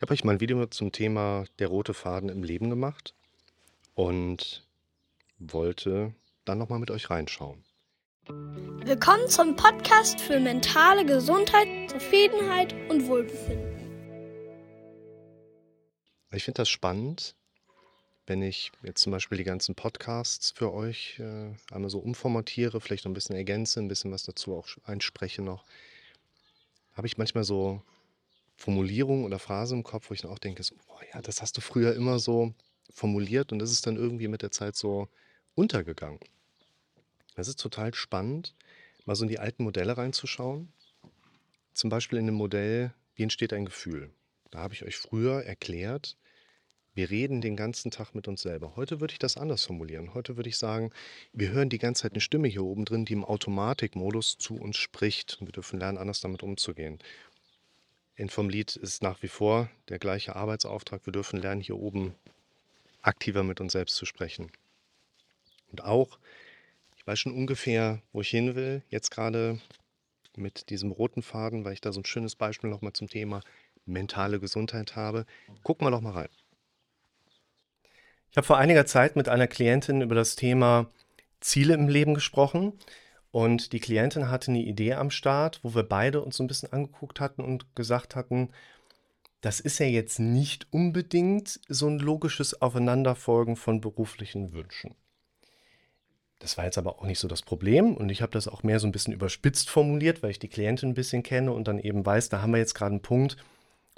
Ich habe euch mal ein Video zum Thema der rote Faden im Leben gemacht und wollte dann noch mal mit euch reinschauen. Willkommen zum Podcast für mentale Gesundheit, Zufriedenheit und Wohlbefinden. Ich finde das spannend, wenn ich jetzt zum Beispiel die ganzen Podcasts für euch äh, einmal so umformatiere, vielleicht noch ein bisschen ergänze, ein bisschen was dazu auch einspreche noch, habe ich manchmal so Formulierungen oder Phrasen im Kopf, wo ich dann auch denke, so, boah, ja, das hast du früher immer so formuliert und das ist dann irgendwie mit der Zeit so untergegangen. Es ist total spannend, mal so in die alten Modelle reinzuschauen. Zum Beispiel in dem Modell, wie entsteht ein Gefühl? Da habe ich euch früher erklärt, wir reden den ganzen Tag mit uns selber. Heute würde ich das anders formulieren. Heute würde ich sagen, wir hören die ganze Zeit eine Stimme hier oben drin, die im Automatikmodus zu uns spricht. Und wir dürfen lernen, anders damit umzugehen. In vom Lied ist nach wie vor der gleiche Arbeitsauftrag. Wir dürfen lernen, hier oben aktiver mit uns selbst zu sprechen. Und auch, ich weiß schon ungefähr, wo ich hin will, jetzt gerade mit diesem roten Faden, weil ich da so ein schönes Beispiel nochmal zum Thema mentale Gesundheit habe. Gucken wir doch mal rein. Ich habe vor einiger Zeit mit einer Klientin über das Thema Ziele im Leben gesprochen und die Klientin hatte eine Idee am Start, wo wir beide uns so ein bisschen angeguckt hatten und gesagt hatten, das ist ja jetzt nicht unbedingt so ein logisches Aufeinanderfolgen von beruflichen Wünschen. Das war jetzt aber auch nicht so das Problem und ich habe das auch mehr so ein bisschen überspitzt formuliert, weil ich die Klientin ein bisschen kenne und dann eben weiß, da haben wir jetzt gerade einen Punkt,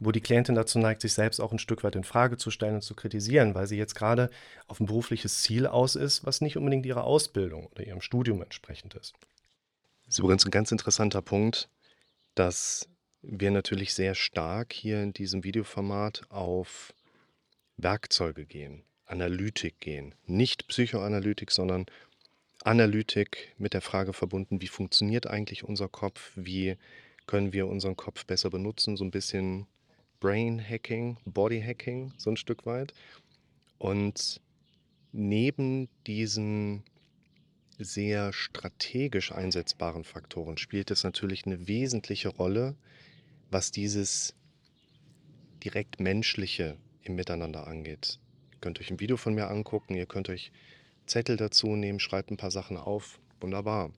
wo die Klientin dazu neigt, sich selbst auch ein Stück weit in Frage zu stellen und zu kritisieren, weil sie jetzt gerade auf ein berufliches Ziel aus ist, was nicht unbedingt ihrer Ausbildung oder ihrem Studium entsprechend ist. Das ist übrigens ein ganz interessanter Punkt, dass wir natürlich sehr stark hier in diesem Videoformat auf Werkzeuge gehen, Analytik gehen. Nicht Psychoanalytik, sondern Analytik mit der Frage verbunden, wie funktioniert eigentlich unser Kopf, wie können wir unseren Kopf besser benutzen, so ein bisschen Brain Hacking, Body Hacking, so ein Stück weit. Und neben diesen sehr strategisch einsetzbaren Faktoren spielt es natürlich eine wesentliche Rolle, was dieses direkt menschliche im Miteinander angeht. Ihr könnt euch ein Video von mir angucken, ihr könnt euch Zettel dazu nehmen, schreibt ein paar Sachen auf, wunderbar.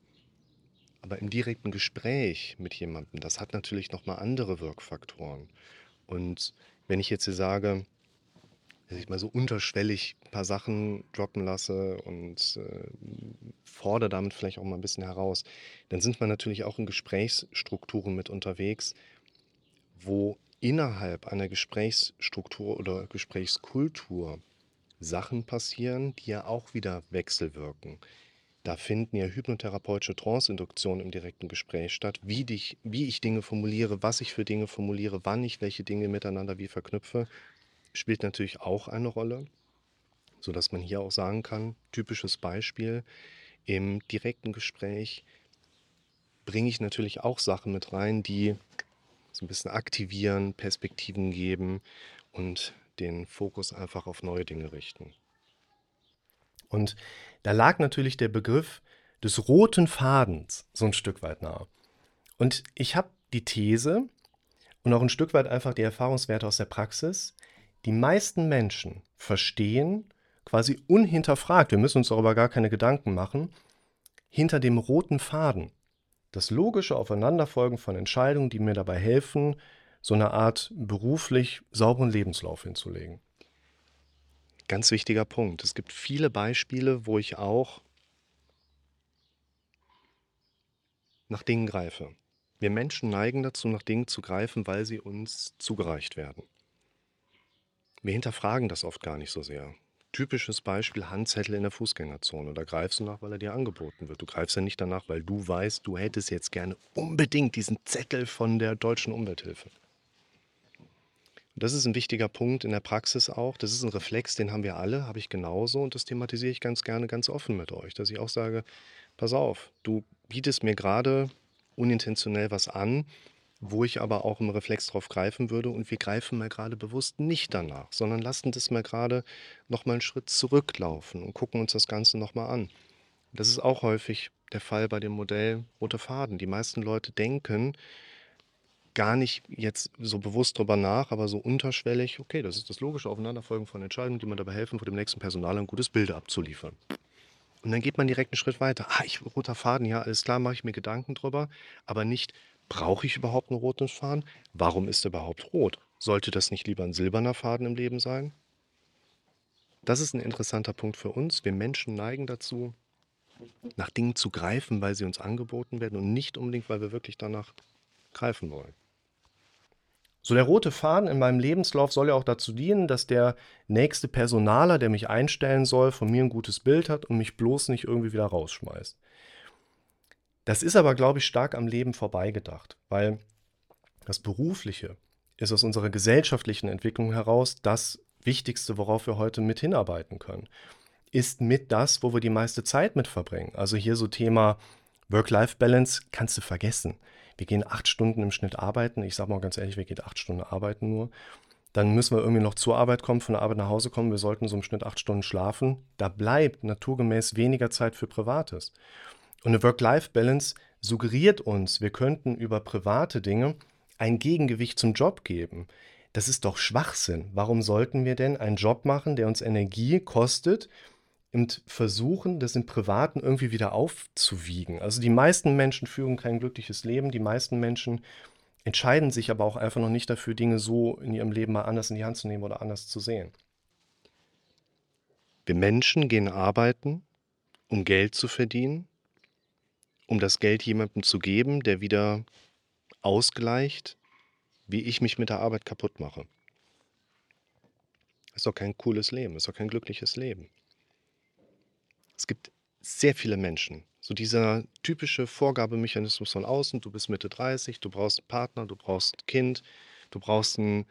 Aber im direkten Gespräch mit jemandem, das hat natürlich nochmal andere Wirkfaktoren. Und wenn ich jetzt hier sage, dass ich mal so unterschwellig ein paar Sachen droppen lasse und äh, fordere damit vielleicht auch mal ein bisschen heraus, dann sind wir natürlich auch in Gesprächsstrukturen mit unterwegs, wo innerhalb einer Gesprächsstruktur oder Gesprächskultur Sachen passieren, die ja auch wieder wechselwirken. Da finden ja hypnotherapeutische Trance-Induktionen im direkten Gespräch statt, wie, dich, wie ich Dinge formuliere, was ich für Dinge formuliere, wann ich welche Dinge miteinander wie verknüpfe, spielt natürlich auch eine Rolle, sodass man hier auch sagen kann, typisches Beispiel, im direkten Gespräch bringe ich natürlich auch Sachen mit rein, die so ein bisschen aktivieren, Perspektiven geben und den Fokus einfach auf neue Dinge richten. Und da lag natürlich der Begriff des roten Fadens so ein Stück weit nahe. Und ich habe die These und auch ein Stück weit einfach die Erfahrungswerte aus der Praxis, die meisten Menschen verstehen, quasi unhinterfragt, wir müssen uns darüber gar keine Gedanken machen, hinter dem roten Faden das logische Aufeinanderfolgen von Entscheidungen, die mir dabei helfen, so eine Art beruflich sauberen Lebenslauf hinzulegen. Ganz wichtiger Punkt. Es gibt viele Beispiele, wo ich auch nach Dingen greife. Wir Menschen neigen dazu, nach Dingen zu greifen, weil sie uns zugereicht werden. Wir hinterfragen das oft gar nicht so sehr. Typisches Beispiel Handzettel in der Fußgängerzone. Da greifst du nach, weil er dir angeboten wird. Du greifst ja nicht danach, weil du weißt, du hättest jetzt gerne unbedingt diesen Zettel von der deutschen Umwelthilfe. Das ist ein wichtiger Punkt in der Praxis auch. Das ist ein Reflex, den haben wir alle, habe ich genauso und das thematisiere ich ganz gerne ganz offen mit euch, dass ich auch sage, pass auf, du bietest mir gerade unintentionell was an, wo ich aber auch im Reflex drauf greifen würde und wir greifen mal gerade bewusst nicht danach, sondern lassen das mal gerade nochmal einen Schritt zurücklaufen und gucken uns das Ganze nochmal an. Das ist auch häufig der Fall bei dem Modell Rote Faden. Die meisten Leute denken, gar nicht jetzt so bewusst drüber nach, aber so unterschwellig, okay, das ist das logische Aufeinanderfolgen von Entscheidungen, die mir dabei helfen, vor dem nächsten Personal ein gutes Bild abzuliefern. Und dann geht man direkt einen Schritt weiter. Ah, ich roter Faden, ja, alles klar, mache ich mir Gedanken drüber, aber nicht, brauche ich überhaupt einen roten Faden? Warum ist er überhaupt rot? Sollte das nicht lieber ein silberner Faden im Leben sein? Das ist ein interessanter Punkt für uns. Wir Menschen neigen dazu, nach Dingen zu greifen, weil sie uns angeboten werden und nicht unbedingt, weil wir wirklich danach greifen wollen. So der rote Faden in meinem Lebenslauf soll ja auch dazu dienen, dass der nächste Personaler, der mich einstellen soll, von mir ein gutes Bild hat und mich bloß nicht irgendwie wieder rausschmeißt. Das ist aber, glaube ich, stark am Leben vorbeigedacht, weil das Berufliche ist aus unserer gesellschaftlichen Entwicklung heraus das Wichtigste, worauf wir heute mit hinarbeiten können. Ist mit das, wo wir die meiste Zeit mit verbringen. Also hier so Thema Work-Life-Balance kannst du vergessen wir gehen acht Stunden im Schnitt arbeiten. Ich sage mal ganz ehrlich, wir gehen acht Stunden arbeiten nur. Dann müssen wir irgendwie noch zur Arbeit kommen, von der Arbeit nach Hause kommen. Wir sollten so im Schnitt acht Stunden schlafen. Da bleibt naturgemäß weniger Zeit für Privates. Und eine Work-Life-Balance suggeriert uns, wir könnten über private Dinge ein Gegengewicht zum Job geben. Das ist doch Schwachsinn. Warum sollten wir denn einen Job machen, der uns Energie kostet, und versuchen, das im Privaten irgendwie wieder aufzuwiegen. Also die meisten Menschen führen kein glückliches Leben, die meisten Menschen entscheiden sich aber auch einfach noch nicht dafür, Dinge so in ihrem Leben mal anders in die Hand zu nehmen oder anders zu sehen. Wir Menschen gehen arbeiten, um Geld zu verdienen, um das Geld jemandem zu geben, der wieder ausgleicht, wie ich mich mit der Arbeit kaputt mache. Das ist doch kein cooles Leben, das ist doch kein glückliches Leben. Es gibt sehr viele Menschen. So dieser typische Vorgabemechanismus von außen, du bist Mitte 30, du brauchst einen Partner, du brauchst ein Kind, du brauchst ein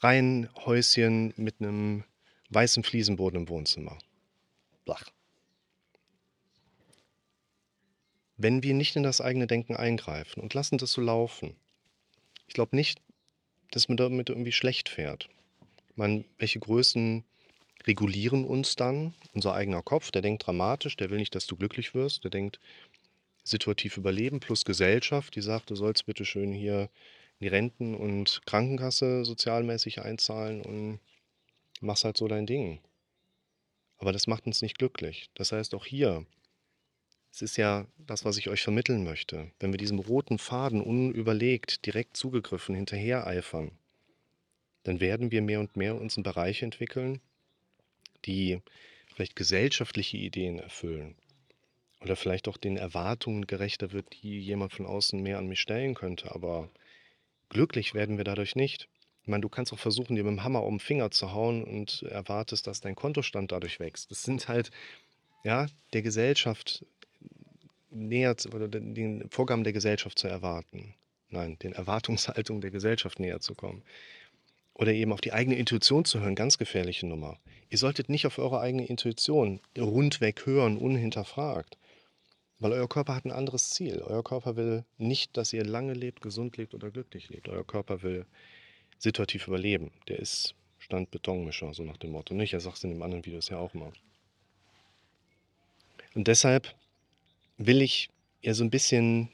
Reihenhäuschen mit einem weißen Fliesenboden im Wohnzimmer. Blach. Wenn wir nicht in das eigene Denken eingreifen und lassen das so laufen, ich glaube nicht, dass man damit irgendwie schlecht fährt. Meine, welche Größen regulieren uns dann, unser eigener Kopf, der denkt dramatisch, der will nicht, dass du glücklich wirst, der denkt situativ überleben plus Gesellschaft, die sagt, du sollst bitte schön hier in die Renten- und Krankenkasse sozialmäßig einzahlen und machst halt so dein Ding. Aber das macht uns nicht glücklich. Das heißt, auch hier, es ist ja das, was ich euch vermitteln möchte. Wenn wir diesem roten Faden unüberlegt, direkt zugegriffen, hinterher eifern, dann werden wir mehr und mehr uns in Bereiche entwickeln, die vielleicht gesellschaftliche Ideen erfüllen oder vielleicht auch den Erwartungen gerechter wird, die jemand von außen mehr an mich stellen könnte. Aber glücklich werden wir dadurch nicht. Ich meine, du kannst auch versuchen, dir mit dem Hammer um den Finger zu hauen und erwartest, dass dein Kontostand dadurch wächst. Das sind halt, ja, der Gesellschaft näher oder den Vorgaben der Gesellschaft zu erwarten. Nein, den Erwartungshaltungen der Gesellschaft näher zu kommen. Oder eben auf die eigene Intuition zu hören, ganz gefährliche Nummer. Ihr solltet nicht auf eure eigene Intuition rundweg hören, unhinterfragt. Weil euer Körper hat ein anderes Ziel. Euer Körper will nicht, dass ihr lange lebt, gesund lebt oder glücklich lebt. Euer Körper will situativ überleben. Der ist Stand Betonmischer, so nach dem Motto. Nicht, er sagt es in dem anderen Videos ja auch immer. Und deshalb will ich ja so ein bisschen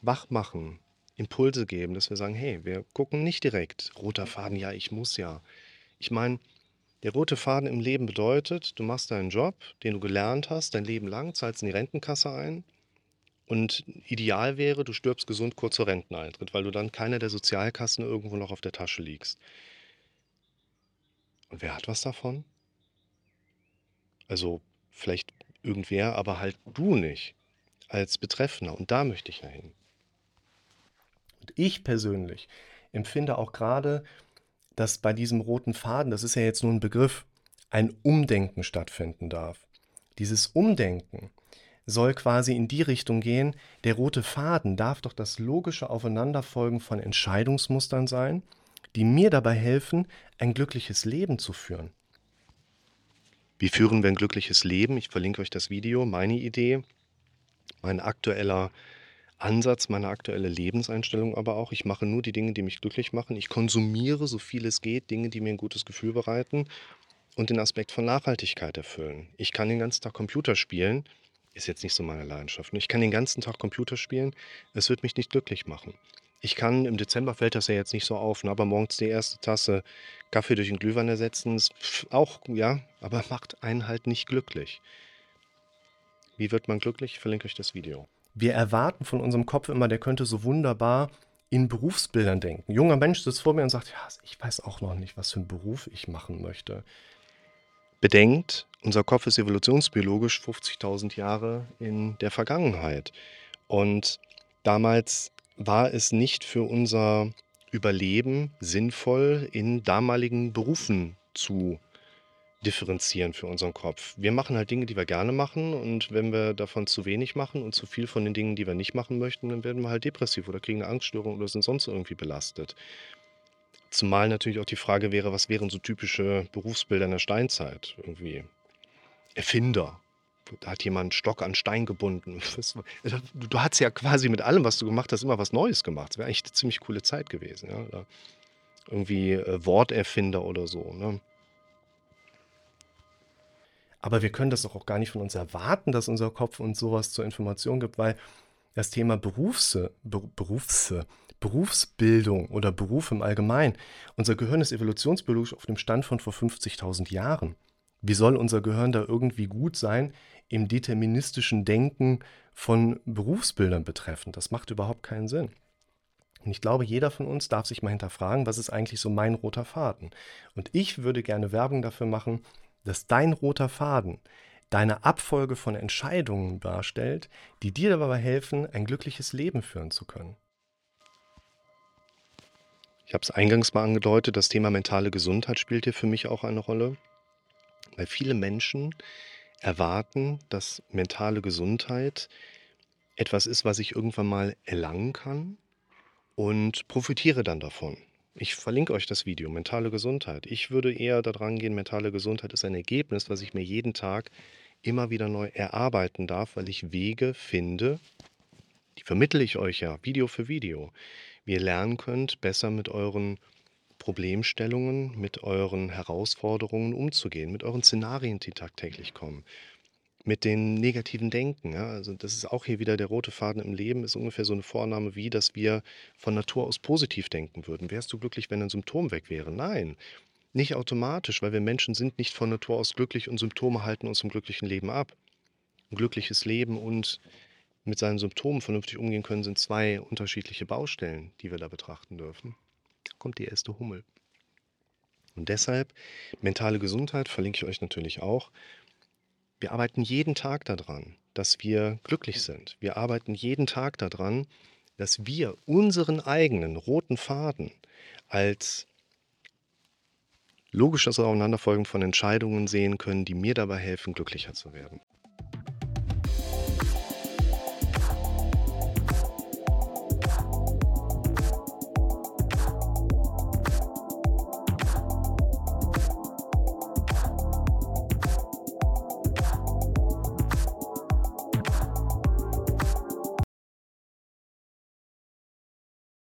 wach machen, Impulse geben, dass wir sagen, hey, wir gucken nicht direkt, roter Faden, ja, ich muss ja. Ich meine, der rote Faden im Leben bedeutet, du machst deinen Job, den du gelernt hast, dein Leben lang, zahlst in die Rentenkasse ein und ideal wäre, du stirbst gesund kurz vor Renteneintritt, weil du dann keiner der Sozialkassen irgendwo noch auf der Tasche liegst. Und wer hat was davon? Also vielleicht irgendwer, aber halt du nicht als Betreffender. Und da möchte ich ja hin. Und ich persönlich empfinde auch gerade, dass bei diesem roten Faden, das ist ja jetzt nur ein Begriff, ein Umdenken stattfinden darf. Dieses Umdenken soll quasi in die Richtung gehen, der rote Faden darf doch das logische Aufeinanderfolgen von Entscheidungsmustern sein, die mir dabei helfen, ein glückliches Leben zu führen. Wie führen wir ein glückliches Leben? Ich verlinke euch das Video, meine Idee, mein aktueller Ansatz, meine aktuelle Lebenseinstellung aber auch. Ich mache nur die Dinge, die mich glücklich machen. Ich konsumiere, so viel es geht, Dinge, die mir ein gutes Gefühl bereiten und den Aspekt von Nachhaltigkeit erfüllen. Ich kann den ganzen Tag Computer spielen, ist jetzt nicht so meine Leidenschaft. Ich kann den ganzen Tag Computer spielen, es wird mich nicht glücklich machen. Ich kann, im Dezember fällt das ja jetzt nicht so auf, ne, aber morgens die erste Tasse Kaffee durch 'n Glühwein ersetzen, ist auch ja, aber macht einen halt nicht glücklich. Wie wird man glücklich? Ich verlinke euch das Video. Wir erwarten von unserem Kopf immer, der könnte so wunderbar in Berufsbildern denken. Ein junger Mensch sitzt vor mir und sagt, ja, ich weiß auch noch nicht, was für einen Beruf ich machen möchte. Bedenkt, unser Kopf ist evolutionsbiologisch 50.000 Jahre in der Vergangenheit. Und damals war es nicht für unser Überleben sinnvoll, in damaligen Berufen zu differenzieren für unseren Kopf. Wir machen halt Dinge, die wir gerne machen und wenn wir davon zu wenig machen und zu viel von den Dingen, die wir nicht machen möchten, dann werden wir halt depressiv oder kriegen eine Angststörung oder sind sonst irgendwie belastet. Zumal natürlich auch die Frage wäre, was wären so typische Berufsbilder in der Steinzeit? Irgendwie Erfinder. Da hat jemand einen Stock an Stein gebunden. Du, du hast ja quasi mit allem, was du gemacht hast, immer was Neues gemacht. Das wäre eigentlich eine ziemlich coole Zeit gewesen. Ja? Irgendwie äh, Worterfinder oder so. Ne? Aber wir können das doch auch gar nicht von uns erwarten, dass unser Kopf uns sowas zur Information gibt, weil das Thema Berufse, Ber Berufse, Berufsbildung oder Beruf im Allgemeinen, unser Gehirn ist evolutionsbiologisch auf dem Stand von vor 50.000 Jahren. Wie soll unser Gehirn da irgendwie gut sein im deterministischen Denken von Berufsbildern betreffend? Das macht überhaupt keinen Sinn. Und ich glaube, jeder von uns darf sich mal hinterfragen, was ist eigentlich so mein roter Faden? Und ich würde gerne Werbung dafür machen, dass dein roter Faden deine Abfolge von Entscheidungen darstellt, die dir dabei helfen, ein glückliches Leben führen zu können. Ich habe es eingangs mal angedeutet, das Thema mentale Gesundheit spielt hier für mich auch eine Rolle, weil viele Menschen erwarten, dass mentale Gesundheit etwas ist, was ich irgendwann mal erlangen kann und profitiere dann davon. Ich verlinke euch das Video, mentale Gesundheit. Ich würde eher daran gehen, mentale Gesundheit ist ein Ergebnis, was ich mir jeden Tag immer wieder neu erarbeiten darf, weil ich Wege finde, die vermittle ich euch ja, Video für Video, wie ihr lernen könnt, besser mit euren Problemstellungen, mit euren Herausforderungen umzugehen, mit euren Szenarien, die tagtäglich kommen mit den negativen Denken. Ja? Also das ist auch hier wieder der rote Faden im Leben, ist ungefähr so eine Vornahme wie, dass wir von Natur aus positiv denken würden. Wärst du glücklich, wenn ein Symptom weg wäre? Nein, nicht automatisch, weil wir Menschen sind nicht von Natur aus glücklich und Symptome halten uns im glücklichen Leben ab. Ein glückliches Leben und mit seinen Symptomen vernünftig umgehen können, sind zwei unterschiedliche Baustellen, die wir da betrachten dürfen. Da kommt die erste Hummel. Und deshalb, mentale Gesundheit verlinke ich euch natürlich auch. Wir arbeiten jeden Tag daran, dass wir glücklich sind. Wir arbeiten jeden Tag daran, dass wir unseren eigenen roten Faden als logisches Aufeinanderfolgen von Entscheidungen sehen können, die mir dabei helfen, glücklicher zu werden.